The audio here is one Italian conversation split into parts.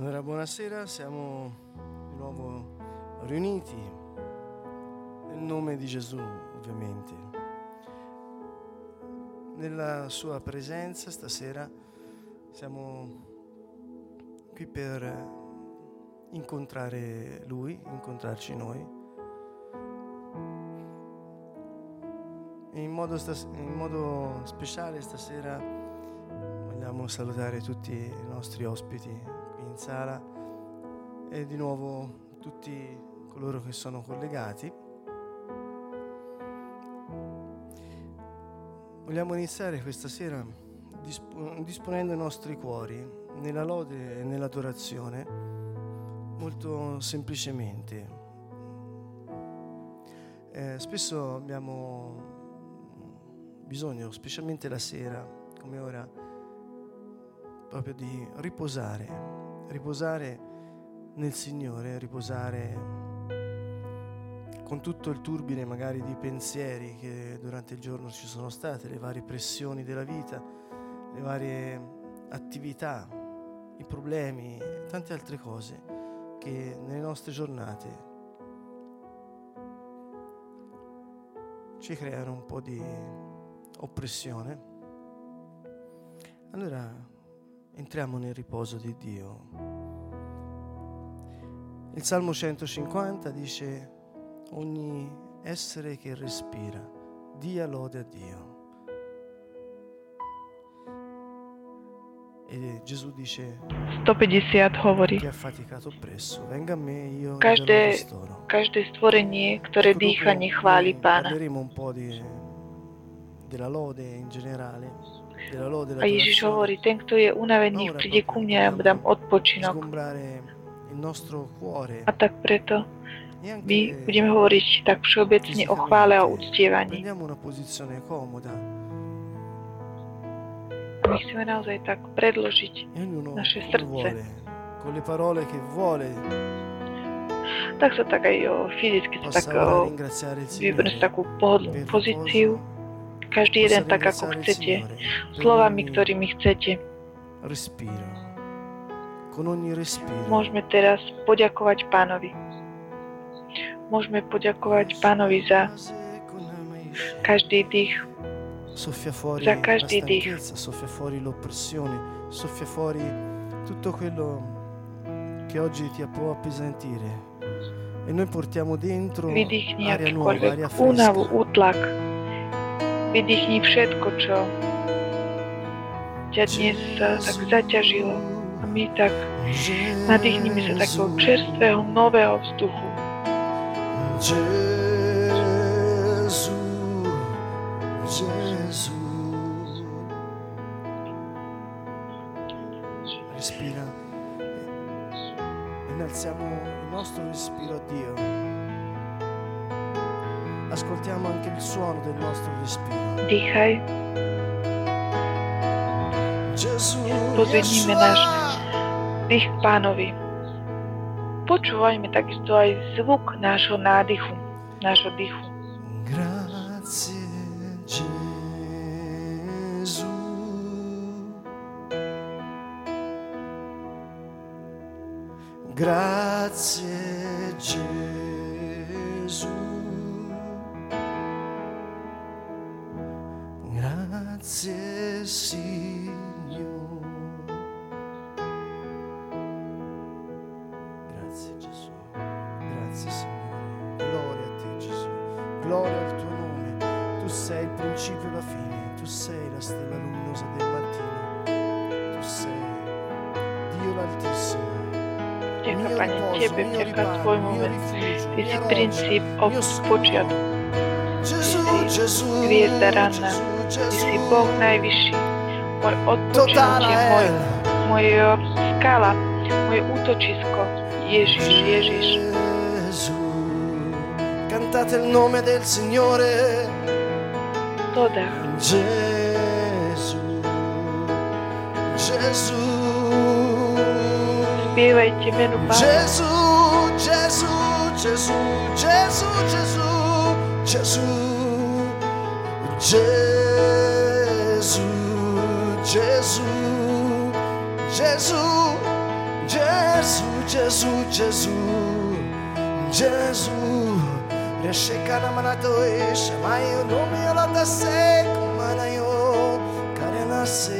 Allora, buonasera, siamo di nuovo riuniti nel nome di Gesù, ovviamente. Nella sua presenza stasera siamo qui per incontrare Lui, incontrarci noi. In modo, stas- in modo speciale stasera vogliamo salutare tutti i nostri ospiti sala e di nuovo tutti coloro che sono collegati. Vogliamo iniziare questa sera disponendo i nostri cuori nella lode e nell'adorazione molto semplicemente. Eh, spesso abbiamo bisogno, specialmente la sera, come ora, proprio di riposare riposare nel Signore, riposare con tutto il turbine magari di pensieri che durante il giorno ci sono state, le varie pressioni della vita, le varie attività, i problemi, tante altre cose che nelle nostre giornate ci creano un po' di oppressione. Allora entriamo nel riposo di Dio. Il Salmo 150 dice, ogni essere che respira, dia lode a Dio. E Gesù dice, 150 hovorí. Každé, každé stvorenie, ktoré dýcha, nechváli Pána. A Ježiš hovorí, ten, kto je unavený, príde ku mne a ja mu dám odpočinok. A tak preto my budeme hovoriť tak všeobecne o chvále a uctievaní. My chceme naozaj tak predložiť naše srdce. Tak sa tak aj fyzicky sa tak vybrnúť takú pohodlnú pozíciu každý jeden tak, ako chcete, slovami, ktorými chcete. Môžeme teraz poďakovať Pánovi. Môžeme poďakovať Pánovi za každý dých, za každý dých. Soffia fuori l'oppressione, soffia fuori tutto quello che oggi ti può appesantire. E noi portiamo dentro aria nuova, aria fresca. Vydýchni všetko, čo ťa dnes tak zaťažilo. A my tak nadýchnime sa takého čerstvého, nového vzduchu. Respira. Innalziamo il nostro respiro a Dio. Suono del nostro respiro. Dýchaj. Pozvedníme náš dých Pánovi. Počúvajme takisto aj zvuk nášho nádychu, nášho dýchu. Grazie, Gesù. Grazie, Grazie Signore. Grazie Gesù. Grazie Signore. Gloria a te Gesù. Gloria al tuo nome. Tu sei il principio e la fine. Tu sei la stella luminosa del mattino. Tu sei Dio l'Altissimo. Niech Panie Ciebie czeka Twój moment. Ty jesteś princip od początku. Ty Gesù, Gesù, ranna. Si Boh najvyšší. Môj odpočinutie, môj, môj skala, moje útočisko. Ježiš, Ježiš. Cantate il nome del Signore. Toda. Gesù. Gesù. Spievajte menu Pána. Gesù, Gesù, Gesù, Gesù, Gesù, Gesù, Gesù, Jesus, Jesus, Jesus, Jesus, Jesus, Jesus. Rechecada manatoe, chamai o nome ela tá seco, maranhão, cara nasceu.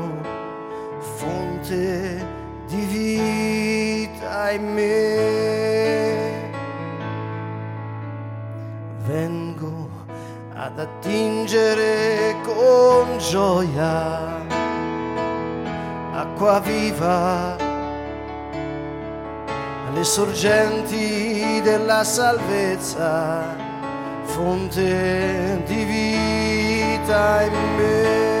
fonte di vita in me. Vengo ad attingere con gioia acqua viva alle sorgenti della salvezza, fonte di vita in me.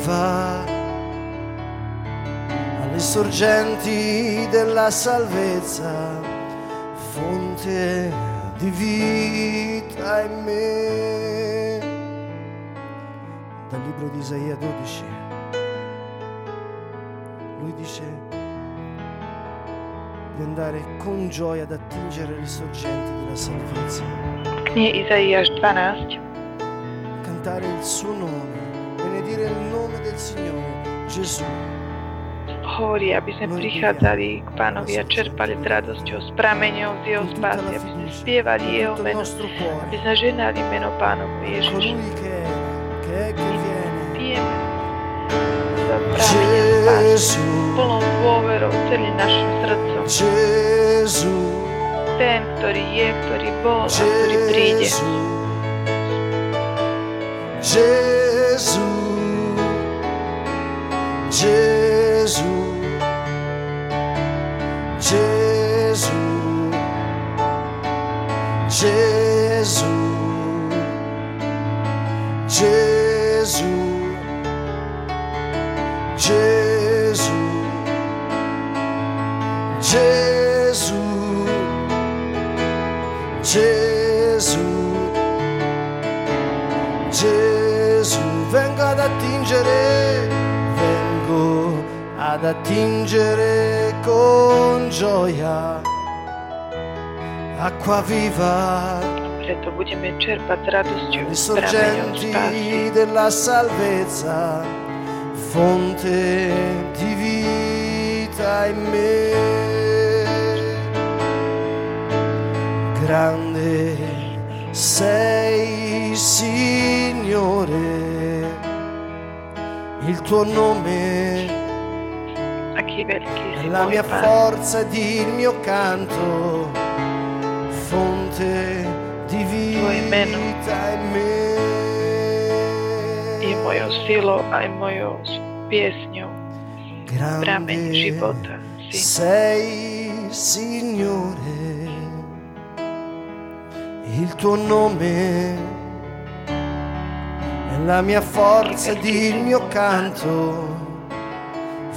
viva alle sorgenti della salvezza, fonte di vita in me. Dal libro di Isaia 12. Lui dice di andare con gioia ad attingere le sorgenti della salvezza. Knihe Izaiáš 12. Cantare il suo nome, benedire il nome del Signore, Gesù. Hovorí, aby sme prichádzali k Pánovi a čerpali s radosťou z prameňov z Jeho spásy, aby sme spievali Jeho meno, aby sme ženali meno Pánovu Ježišu. Pijeme za prameňom spásy, plnou dôverou celým našim srdcom. Ten, ktorý je, ktorý bol a ktorý príde. Gesù, Jesus, Jesus, Jesus, Jesus, Jesus, Jesus, Jesus, Jesus, venga da ti, Jerez. Ad attingere con gioia. Acqua viva. Le sorgenti della salvezza, fonte di vita in me. Grande sei, Signore, il tuo nome Si la mia Pán. forza ed il mio canto, fonte di vita in me. Je mojou silou aj mojou piesňou. Prameň Grande života si. sei, Signore, il tuo nome è la mia forza ed il mio canto,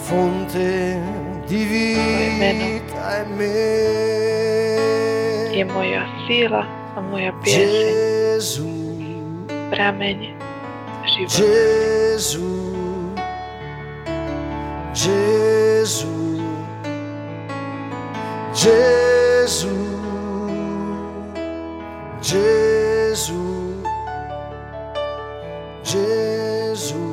fonte di vita e me. Je moja sila a moja pieseň. Prameň života. Jezu, Jezu, Jezu, Jezu, Jezu.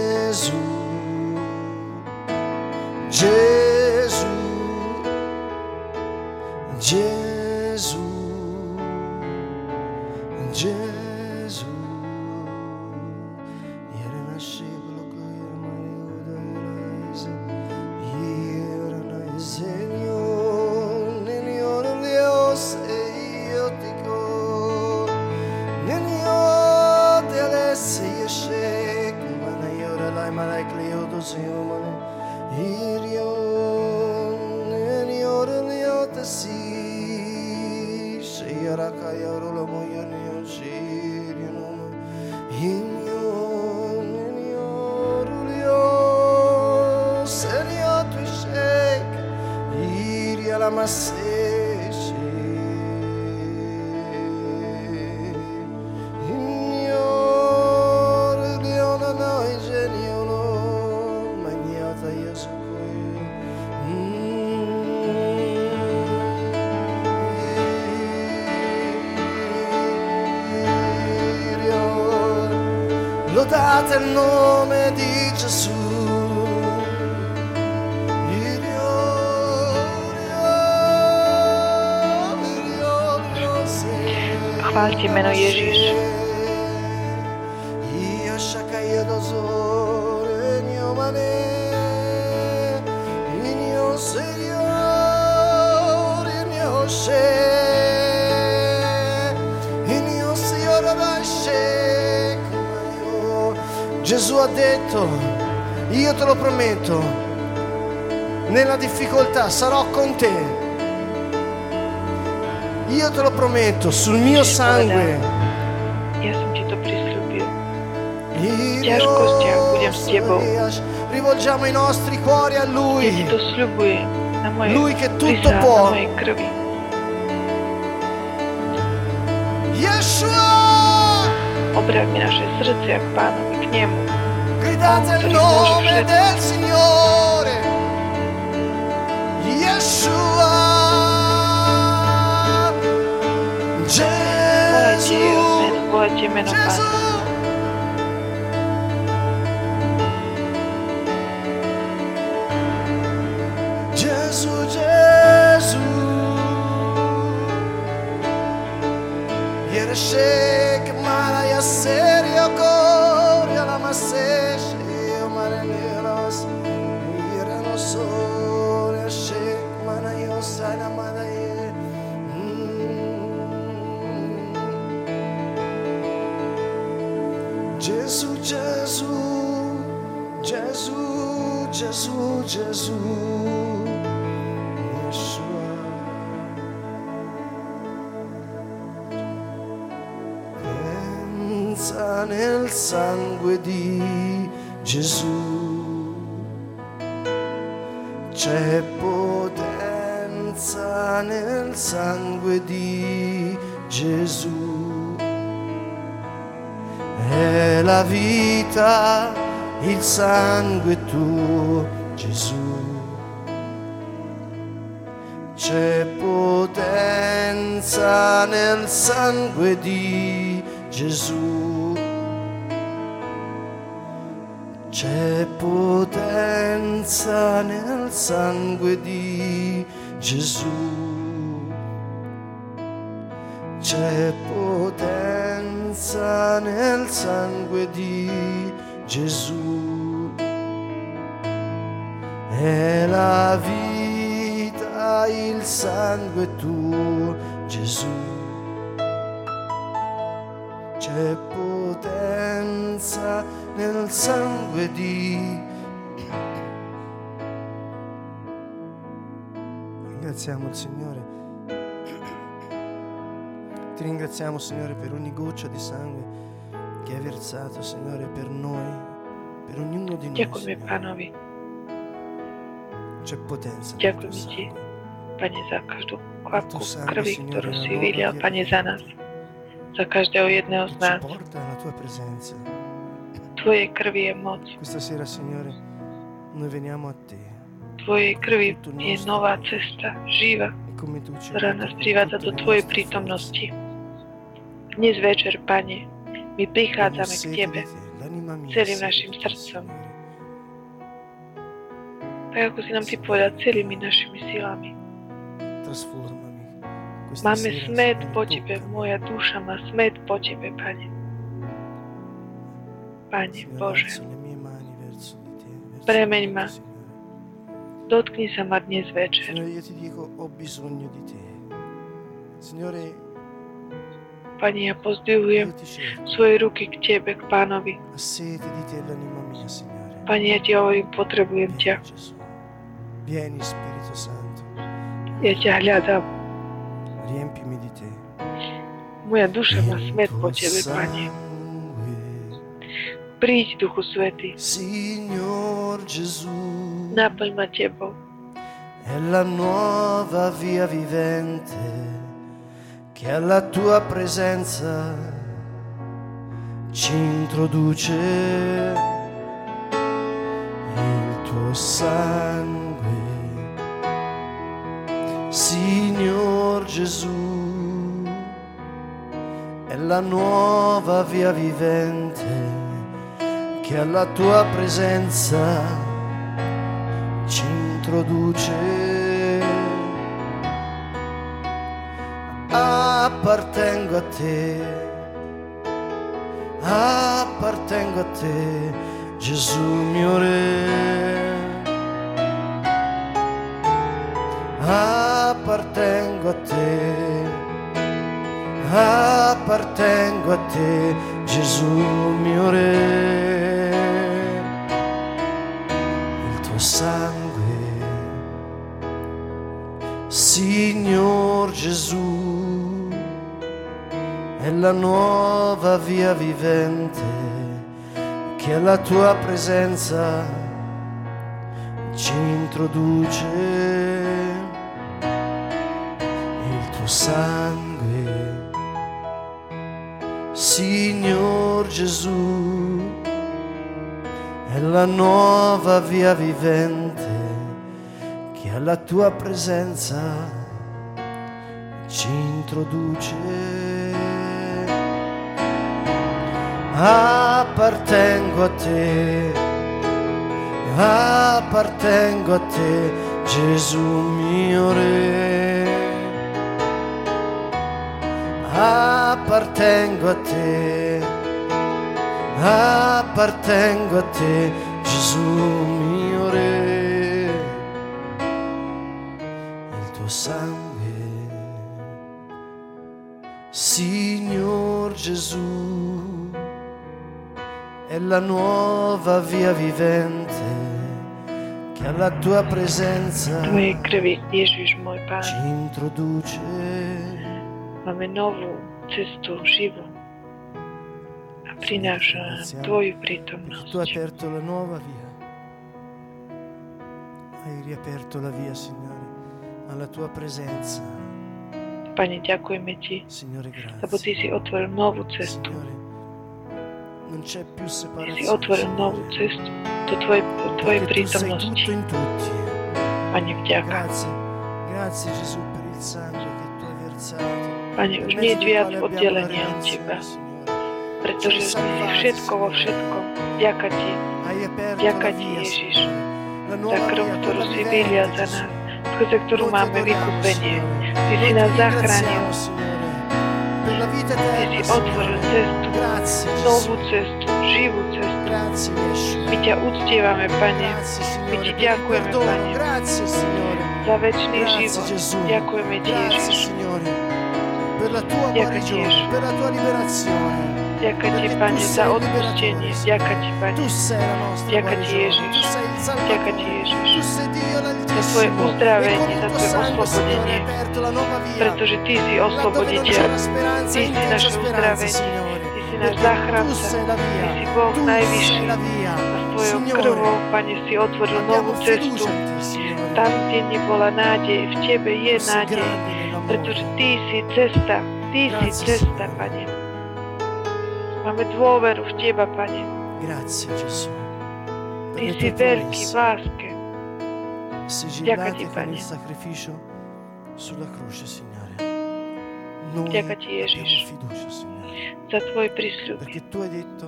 ma se c'è Signore Leona noi genio no magnata il nome di Gesù. Inyo serio rashe Gesù ha detto io te lo prometto nella difficoltà sarò con te io te lo prometto sul mio sangue Ja ti to prislúbil. V ťažkostiach budem s tebou. Rivolgiamo i nostri cuori a Ja ti Lui. to sľubujem na moje Lui che tutto può. na mojej krvi. Yeshua! Obráťme naše srdcia k Pánovi, k Nemu. Gridate il nome del Signore. 이面的 날. Gesù, Gesù, Yeshua. Pensa nel sangue di Gesù, c'è potenza nel sangue di Gesù. È la vita, il sangue tuo, Gesù. C'è potenza nel sangue di Gesù. C'è potenza nel sangue di Gesù. C'è potenza nel sangue di Gesù. È la vita, il sangue tuo, Gesù. C'è potenza nel sangue di Ringraziamo il Signore. Ti ringraziamo, Signore, per ogni goccia di sangue che hai versato, Signore, per noi, per ognuno di noi. Ďakujeme Pánovi. C'è potenza. Ďakujeme Ti, Pane, za každú kvapku krvi, ktorú si vylial, Pane, za nás. Za každého jedného z nás. Tvojej krvi je moc. Questa sera, Signore, noi veniamo a Te. Tvojej krvi je nová cesta, živa, ktorá nás privádza do Tvojej prítomnosti. Dnes večer, Pane, my prichádzame k Tebe celým našim srdcom. Tak ako si nám Ty povedal, celými našimi silami. Máme smet po Tebe, moja duša má smet po Tebe, Pane. Pane Bože, premeň ma Dotkni sa ma dnes večer. Signore, io ti dico, ho bisogno di te. Signore, Pani, ja pozdvihujem svoje ruky k Tebe, k Pánovi. Pani, ja Ti hovorím, potrebujem ťa. Ja ťa hľadám. Moja duša má smet po Tebe, Pane. Príď, Duchu Svety. Naplň ma Tebou. È la nuova via vivente che alla tua presenza ci introduce il tuo sangue. Signor Gesù, è la nuova via vivente che alla tua presenza ci introduce. Appartengo a te, appartengo a te, Gesù mio Re. Appartengo a te, appartengo a te, Gesù mio Re. Il tuo sangue la nuova via vivente che alla tua presenza ci introduce il tuo sangue. Signor Gesù, è la nuova via vivente alla tua presenza ci introduce. Appartengo a te, appartengo a te, Gesù mio Re. Appartengo a te, appartengo a te, Gesù mio Re. sangue. Signor Gesù, è la nuova via vivente che alla tua presenza Tvoje krvi, Ježiš môj Pán, ci introduce. Máme novú cestu živú a prináša Tvoju prítomnosť. Tu hai aperto la nuova via. Hai riaperto la via, Signore alla tua presenza. Pane, ďakujeme Ti, Signore, lebo Ty si otvoril novú cestu. Signore, si otvoril novú cestu do Tvojej, tvojej prítomnosti. Pane, vďaka. Pane, už nie je viac oddelenia od Teba, pretože si všetko vo všetkom. Ďaká Ti, ďaká Ti Ježiš, za krv, ktorú si vylial za nás skrze ktorú máme vykúpenie. Ty si nás zachránil. Si otvoril cestu, novú cestu, živú cestu. My ťa uctievame, Pane. My ti ďakujeme, Pane, za väčší život. Ďakujeme Ti, Ježiš. per la tua guarigione, per la tua liberazione. Vďaka Ti, Pane, za odpustenie. Vďaka Ti, Pane. Vďaka Ti, Ježiš. Vďaka Ti, Ježiš. Za Tvoje uzdravenie, za Tvoje oslobodenie. Pretože Ty si osloboditeľ. Ty si naše uzdravenie. Ty si náš záchranca. Ty si Boh najvyšší. A s Tvojou krvou, Pane, si otvoril novú cestu. Tam, kde nebola nádej, v Tebe je nádej. Pretože Ty si cesta. Ty si cesta, Pane. Máme dôveru v Teba, Pane. Grazie, Gesù. Ty si veľký v láske. Ďaká Ti, Pane. sacrificio sulla croce, Signore. Noi Ďaká Ti, Ježiš. Fiducia, Signore. Za Tvoj prísľub. Perché Tu hai detto,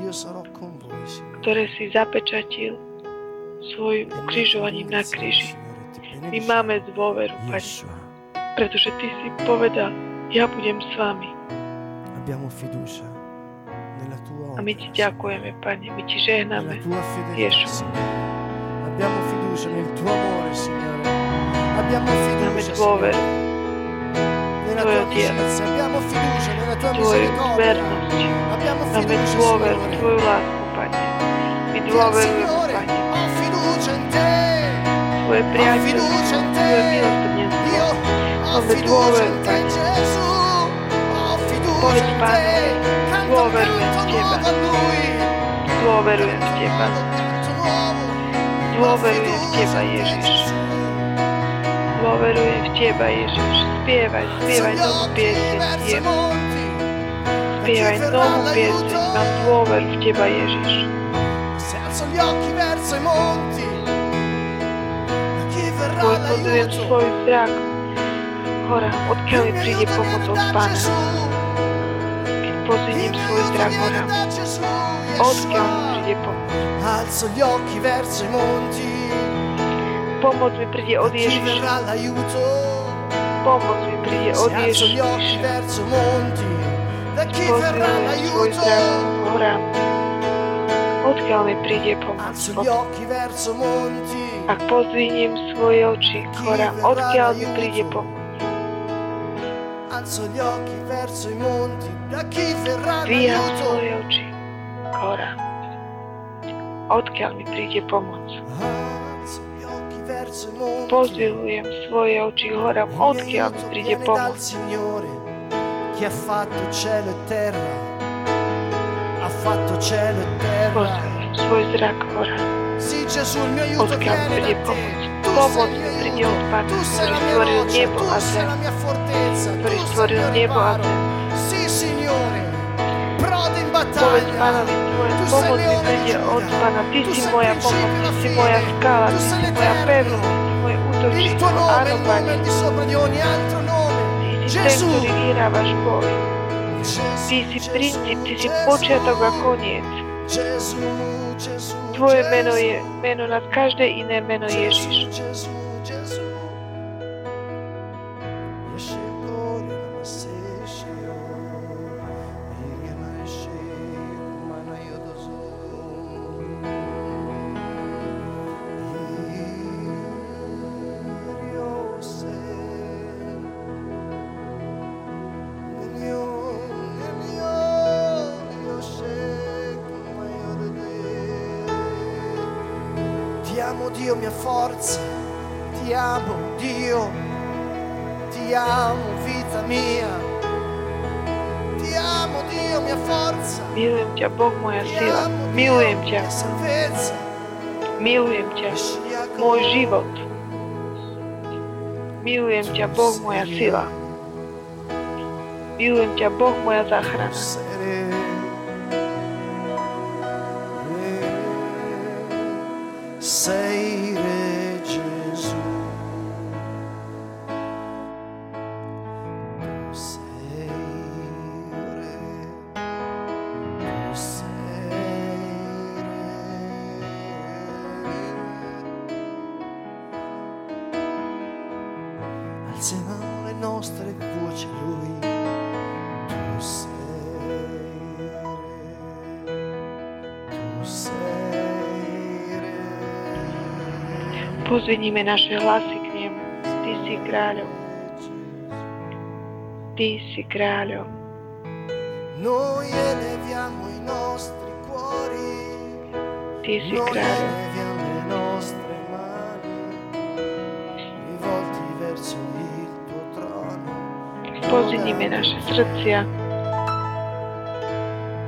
io sarò con voi, Signore. Ktoré si zapečatil svojim ukrižovaním na kríži. My máme dôveru, Pane. Pretože Ty si povedal, ja budem s vami. Abbiamo fiducia a my Ti ďakujeme, Pane, my Ti žehname, Ješu. Abbiamo fiducia nel tuo amore, Signore. Abbiamo fiducia, dôveru nella tua amicizia. Abbiamo fiducia nella tua misericordia. Abbiamo fiducia, dôveru, Tvoju lásku, Pane. My dôverujeme, Pane. Ho fiducia in te. Głowę ruin w ciebie. Głowę ruin w ciebie. Głowę ruin w Jezus. Głowę w ciebie, Jezus. Śpiewaj, śpiewaj nową pieśń, Jezus. Śpiewaj nową pieśń, mam głowę w ciebie, Jezus. Alzo gli occhi i chora, od kiedy przyjdzie pomoc od Pana. Pozvediem svoj zrak hora. Odkiaľ mi príde pomoc? Pomoc mi príde od Ježiša. Pomoc mi príde od Ježiša. Pozvediem svoj zrak hora. Odkiaľ mi príde pomoc? Ak pozviniem svoje oči k horám, odkiaľ mi príde pomoc? Alzo gli occhi verso i monti, da chi verrà l'aiuto? svoje oči k horám. Odkiaľ mi príde pomoc? Pozdvihujem svoje oči k horám, odkiaľ mi príde pomoc? Chi ha fatto cielo e terra, ha fatto cielo e terra. Pozdvihujem svoj zrak k horám. Odkiaľ mi príde pomoc? Pomoc mi príde od Pána, ktorý stvoril nebo a zem. Ktorý stvoril nebo a zem. Povedz Pánovi, tvoje pomoc mi príde od Pána. Ty si moja pomoc, Ty si moja skála, Ty si moja si moje útočisko. Áno, Pane. Ty si ten, ktorý vyhrávaš boj. Ty si princíp, Ty si počiatok a koniec. Tvoje meno je meno nad každé iné meno Ježiš. Ťa, Boh moja sila. Milujem ťa. Milujem ťa, môj život. Milujem ťa, Boh moja sila. Milujem ťa, Boh moja záchrana. Pozviníme naše hlasy k nemu. Ty si kráľom. Ty si kráľom. Noi eleviamo i nostri cuori. Ti si tuo trono. Pozviníme naše srdcia.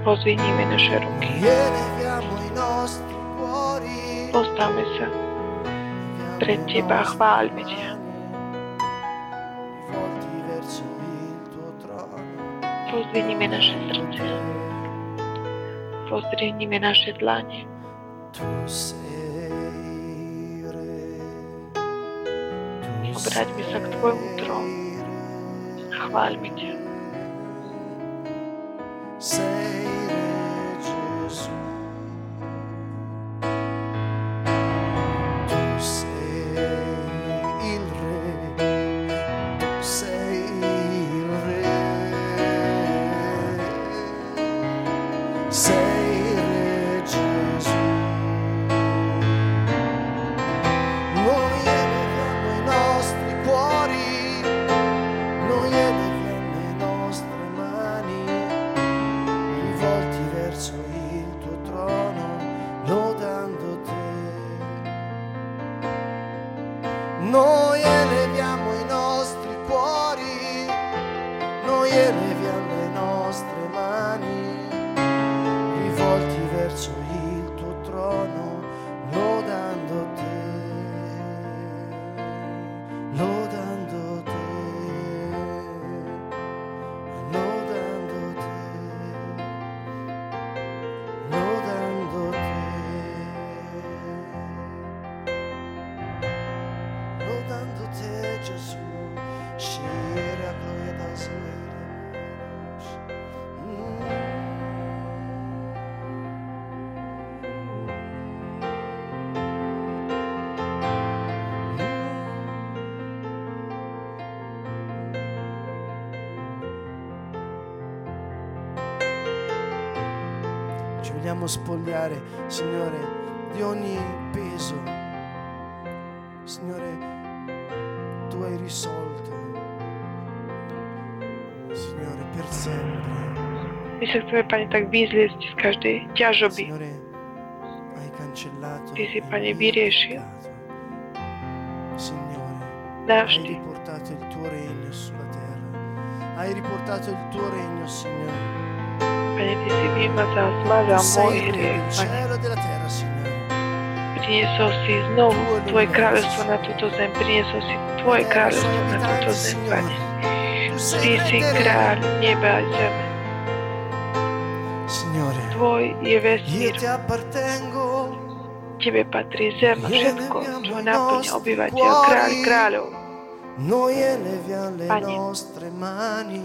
Pozviníme naše ruky. Postavme sa pred Teba a chváľme Ťa. Pozdvihnime naše srdce. Pozdvihnime naše dlane. Obráťme sa k Tvojmu trónu chváľme Ťa. Vogliamo spogliare, Signore, di ogni peso. Signore, risolto, Signore, per sempre. My sa chceme, Pane, tak vyzliecť z každej ťažoby. Ty si, Pane, vyriešil. Dáš Ty. Hai riportato il tuo regno sulla terra. Hai riportato il tuo regno, Signore. Pane, Ty si vymazal, zmazal môj hriech, Pane. Si znovu Tvoje kráľovstvo na túto zem, priniesol si Tvoje kráľovstvo na túto zem, Pane. Ty si kráľ neba a zeme. Tvoj je vesmír. Tebe patrí zem a všetko, tvoj náplň obyvateľ, kráľ kráľov. Pane,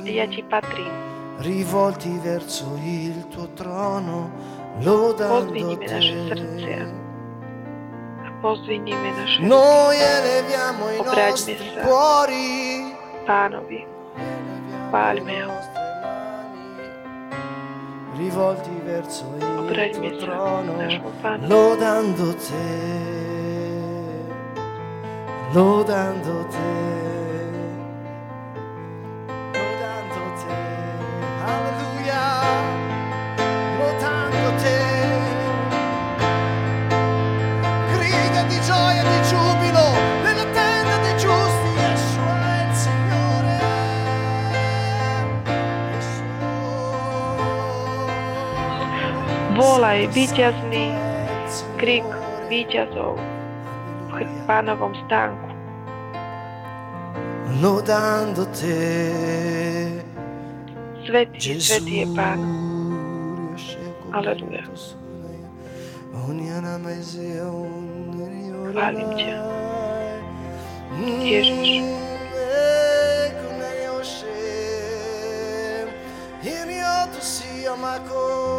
ja Ti patrím rivolti verso il tuo trono, lodando te. Pozvinime naše Noi eleviamo i nostri cuori, Pánovi, chváľme ho. Rivolti verso il tuo trono, lodando te, lodando te. Volaj víťazný krik víťazov v pánovom stánku. Lodando te, Svetý, svetý je Pán. Aleluja. Chválim ťa. Ježiš. Yamako